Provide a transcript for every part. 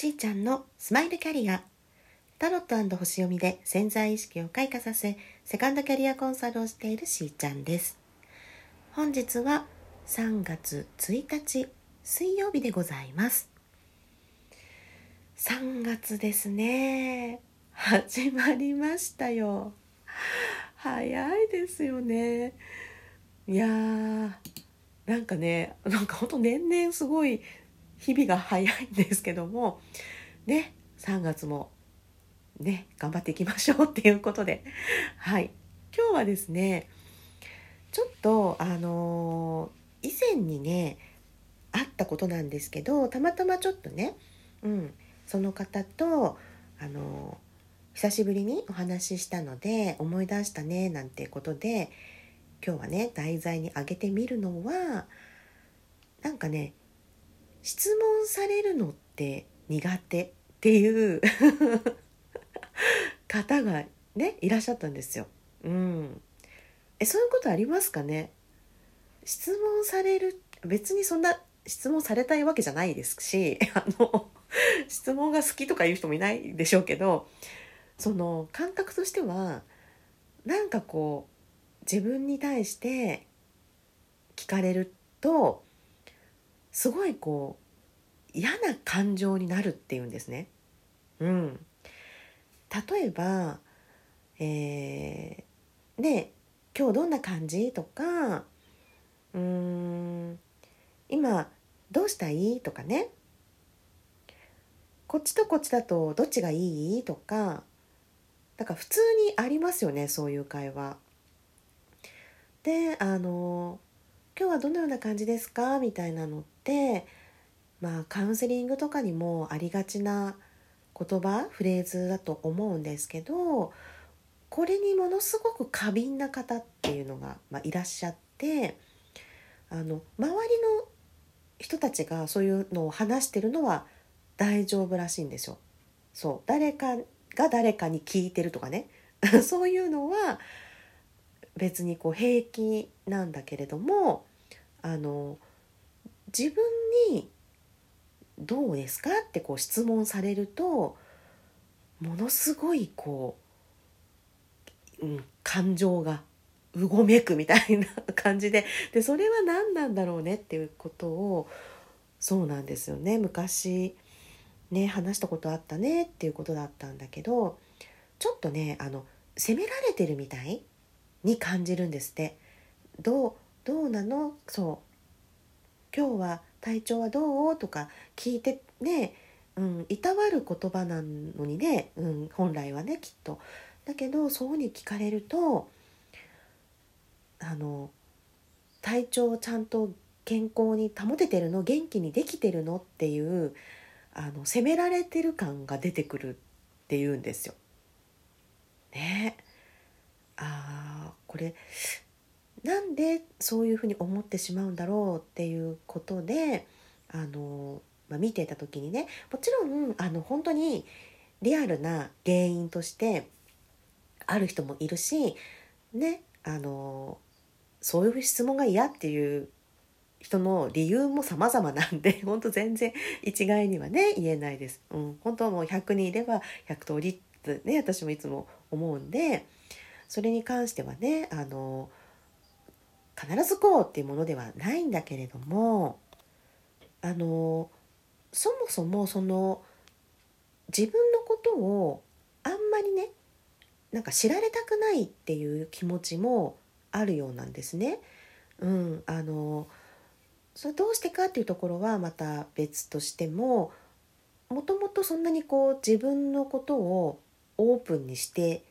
しーちゃんのスマイルキャリア。タロット星読みで潜在意識を開花させセカンドキャリアコンサルをしているしーちゃんです。本日は3月1日水曜日でございます。3月ですね。始まりましたよ。早いですよね。いやーなんかねなんかほんと年々すごい日々が早いんですけどもね3月もね頑張っていきましょうっていうことで。はい。今日はですねちょっとあのー、以前にねあったことなんですけどたまたまちょっとね、うん、その方とあのー、久しぶりにお話ししたので思い出したねなんてことで今日はね題材に挙げてみるのはなんかね質問されるのって苦手っていう 方がねいらっしゃったんですよ。うん、えそういうことありますかね？質問される別にそんな質問されたいわけじゃないですし あの質問が好きとかいう人もいないでしょうけどその感覚としてはなんかこう自分に対して聞かれるとすごいこう嫌な感情になるっていうんですね。うん、例えば、えー、ね今日どんな感じとかうーん今どうしたいとかねこっちとこっちだとどっちがいいとかだから普通にありますよねそういう会話。であの今日はどのような感じですか？みたいなのってまあカウンセリングとかにもありがちな言葉フレーズだと思うんですけどこれにものすごく過敏な方っていうのが、まあ、いらっしゃってあの周りの人たちがそういうのを話してるのは大丈夫らしいんですよ。そう誰かが誰かに聞いてるとかね そういうのは別にこう平気なんだけれどもあの自分に「どうですか?」ってこう質問されるとものすごいこう、うん、感情がうごめくみたいな感じででそれは何なんだろうねっていうことをそうなんですよね昔ね話したことあったねっていうことだったんだけどちょっとねあの責められてるみたいに感じるんですって。どうどうなの？そう今日は体調はどう？とか聞いてね、うん、いたわる言葉なのにね、うん、本来はねきっと。だけどそうに聞かれるとあの体調をちゃんと健康に保ててるの？元気にできてるの？っていうあの責められてる感が出てくるっていうんですよ。ねあこれなんでそういうふうに思ってしまうんだろうっていうことであの、まあ、見てた時にねもちろんあの本当にリアルな原因としてある人もいるしねあのそういう質問が嫌っていう人の理由も様々なんで 本当全然一概にはね言えないです。うん、本当はもう100人いれば100通りってね私もいつも思うんでそれに関してはねあの必ずこうっていうものではないんだけれどもあのそもそもその自分のことをあんまりねなんか知られたくないっていう気持ちもあるようなんですね。うん、あのそれどうしてかっていうところはまた別としてももともとそんなにこう自分のことをオープンにして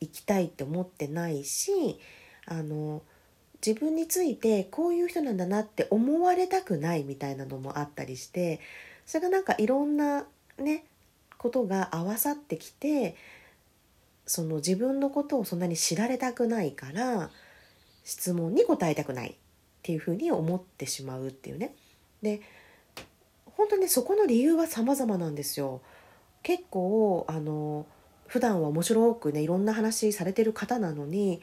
いきたいって思ってないしあの自分についてこういう人なんだなって思われたくないみたいなのもあったりしてそれがなんかいろんなねことが合わさってきてその自分のことをそんなに知られたくないから質問に答えたくないっていうふうに思ってしまうっていうね。で本当にそこの理由は様々なんですよ。結構あの普段は面白くねいろんな話されてる方なのに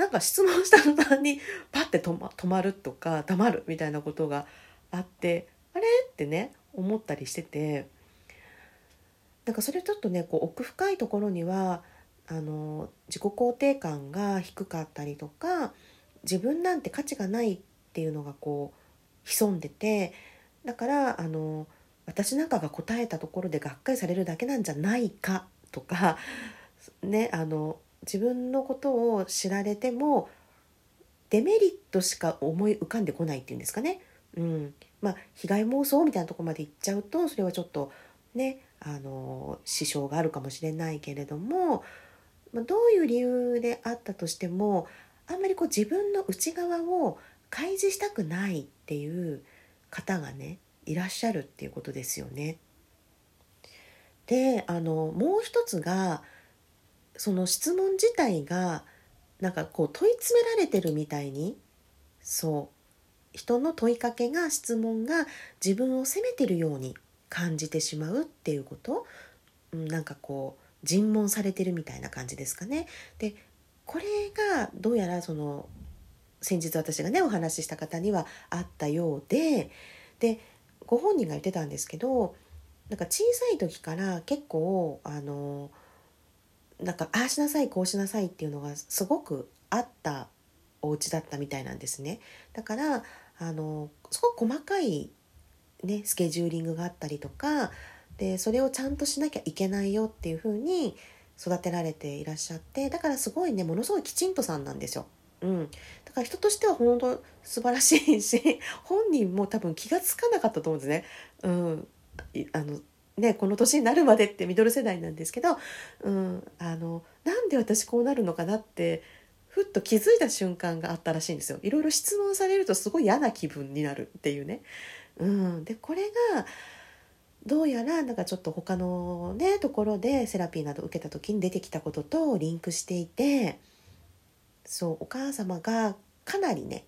なんか質問した途端にパッて止ま止まるとか黙るみたいなことがあってあれ？ってね思ったりしてて。なんかそれちょっとねこう奥深いところにはあの自己肯定感が低かったりとか自分なんて価値がないっていうのがこう潜んでてだからあの私なんかが答えたところでがっかりされるだけなんじゃないかとか、ね、あの自分のことを知られてもデメリットしか思い浮かんでこないっていうんですかね。うんまあ、被害妄想みたいなとこまで行っちゃうとそれはちょっとねあの支障があるかもしれないけれども、まあ、どういう理由であったとしてもあんまりこう自分の内側を開示したくないっていう方がねいらっしゃるっていうことですよね。であのもう一つがその質問自体がなんかこう問い詰められてるみたいにそう人の問いかけが質問が自分を責めてるように感じてしまうっていうこと？なんかこう尋問されてるみたいな感じですかね。でこれがどうやらその先日私がねお話しした方にはあったようででご本人が言ってたんですけどなんか小さい時から結構あのなんかああしなさいこうしなさいっていうのがすごくあったお家だったみたいなんですねだからあのすごく細かい、ね、スケジューリングがあったりとかでそれをちゃんとしなきゃいけないよっていう風に育てられていらっしゃってだからすごいねものすごいきちんとさんなんですよ。うん、だから人としては本当素晴らしいし本人も多分気が付かなかったと思うんですね。うん、あのね、この年になるまでってミドル世代なんですけど、うん、あのなんで私こうなるのかなってふっと気づいた瞬間があったらしいんですよ。いろいろ質問されるとすごい嫌な気分になるっていうね。うん、でこれがどうやらなんかちょっと他のねところでセラピーなど受けた時に出てきたこととリンクしていてそうお母様がかなりね、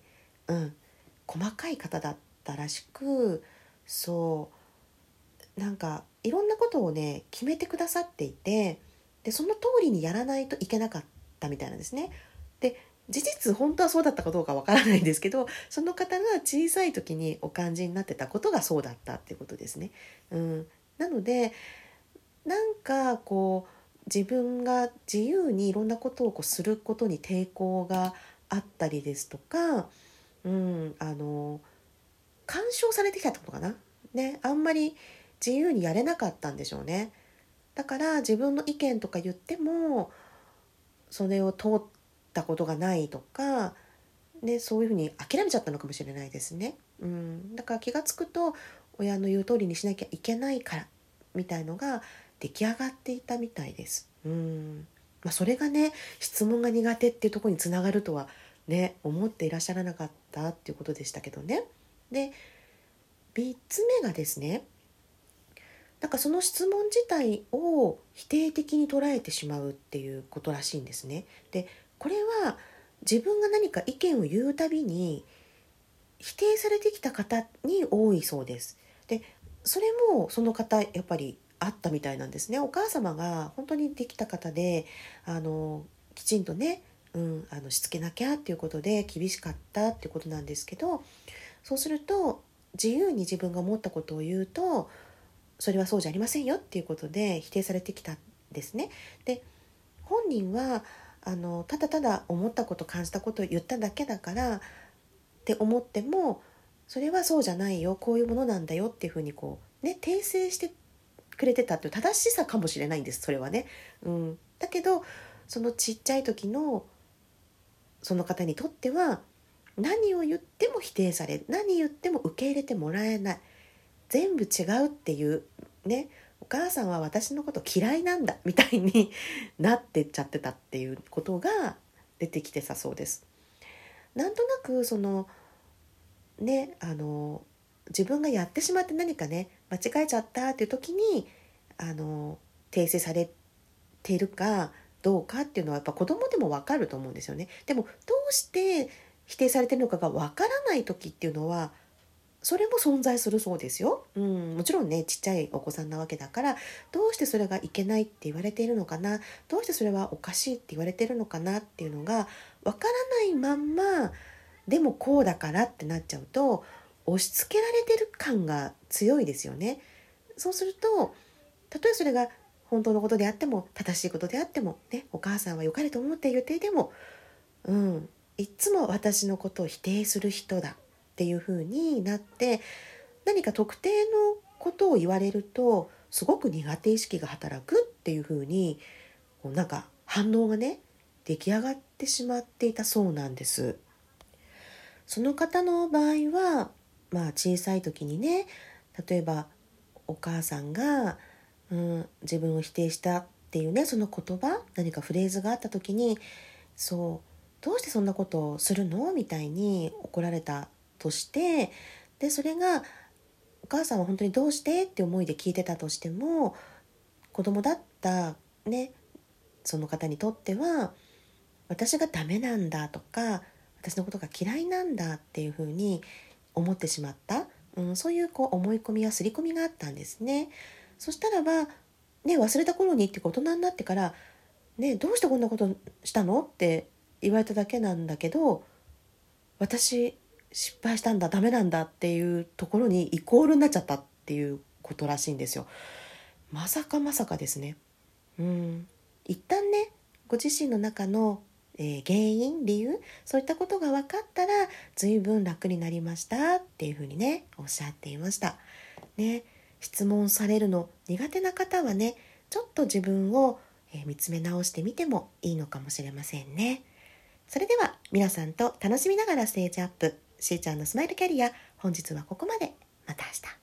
うん、細かい方だったらしくそうなんかいろんなことをね決めてくださっていてでその通りにやらないといけなかったみたいなんですね。で事実本当はそうだったかどうかわからないんですけどその方が小さい時にお感じになってたことがそうだったっていうことですね。うん、なのでなんかこう自分が自由にいろんなことをこうすることに抵抗があったりですとか、うん、あの干渉されてきたってことかな。ね、あんまり自由にやれなかったんでしょうね。だから自分の意見とか言ってもそれを通ったことがないとかでそういうふうに諦めちゃったのかもしれないですね。うん、だから気が付くと親の言う通りにしなきゃいけないからみたいのが出来上がっていたみたいです。うんまあ、それがね質問が苦手っていうとこにつながるとはね思っていらっしゃらなかったっていうことでしたけどね。で3つ目がですねなんかその質問自体を否定的に捉えてしまうっていうことらしいんですね。でこれは自分が何か意見を言うたびに否定されてきた方に多いそうです。でそれもその方やっぱりあったみたいなんですね。お母様が本当にできた方であのきちんとね、うん、あのしつけなきゃっていうことで厳しかったっていうことなんですけどそうすると自由に自分が思ったことを言うとそれはそうじゃありませんよっていうことで否定されてきたんですね。で本人はあのただただ思ったこと感じたことを言っただけだからって思ってもそれはそうじゃないよこういうものなんだよっていうふうにこうね訂正してくれてたっていう正しさかもしれないんですそれはね。うん、だけどそのちっちゃい時のその方にとっては何を言っても否定され何言っても受け入れてもらえない全部違うっていうねお母さんは私のこと嫌いなんだみたいになってっちゃってたっていうことが出てきてたそうです。なんとなくそのねあの自分がやってしまって何かね間違えちゃったっていう時にあの訂正されているかどうかっていうのはやっぱ子供でも分かると思うんですよね。でもどうして否定されてるのかが分からない時っていうのはそれも存在するそうですよ、うん、もちろんねちっちゃいお子さんなわけだからどうしてそれがいけないって言われているのかな？どうしてそれはおかしいって言われてるのかなっていうのがわからないまんまでもこうだからってなっちゃうと押し付けられてる感が強いですよね。そうするとたとえそれが本当のことであっても正しいことであってもねお母さんは良かれと思って言っていてもうん。いっつも私のことを否定する人だ。っていう風になって何か特定のことを言われるとすごく苦手意識が働くっていう風にこうなんか反応がね出来上がってしまっていたそうなんです。その方の場合はまあ小さい時にね例えばお母さんが、うん、自分を否定したっていうねその言葉何かフレーズがあった時にそうどうしてそんなことをするの？みたいに怒られたとしてでそれがお母さんは本当にどうして？って思いで聞いてたとしても子供だったねその方にとっては私がダメなんだとか私のことが嫌いなんだっていうふうに思ってしまった、うん、そういうこう思い込みや刷り込みがあったんですね。そしたらば、ね、忘れた頃にっていうか大人になってから、ね、どうしてこんなことしたの？って言われただけなんだけど私失敗したんだダメなんだっていうところにイコールになっちゃったっていうことらしいんですよ。まさかまさかですね。うん、一旦ねご自身の中のえー、原因理由そういったことが分かったら随分楽になりましたっていうふうにねおっしゃっていました。ね質問されるの苦手な方はねちょっと自分を、え見つめ直してみてもいいのかもしれませんね。それでは皆さんと楽しみながらステージアップしーちゃんのスマイルキャリア本日はここまでまた明日。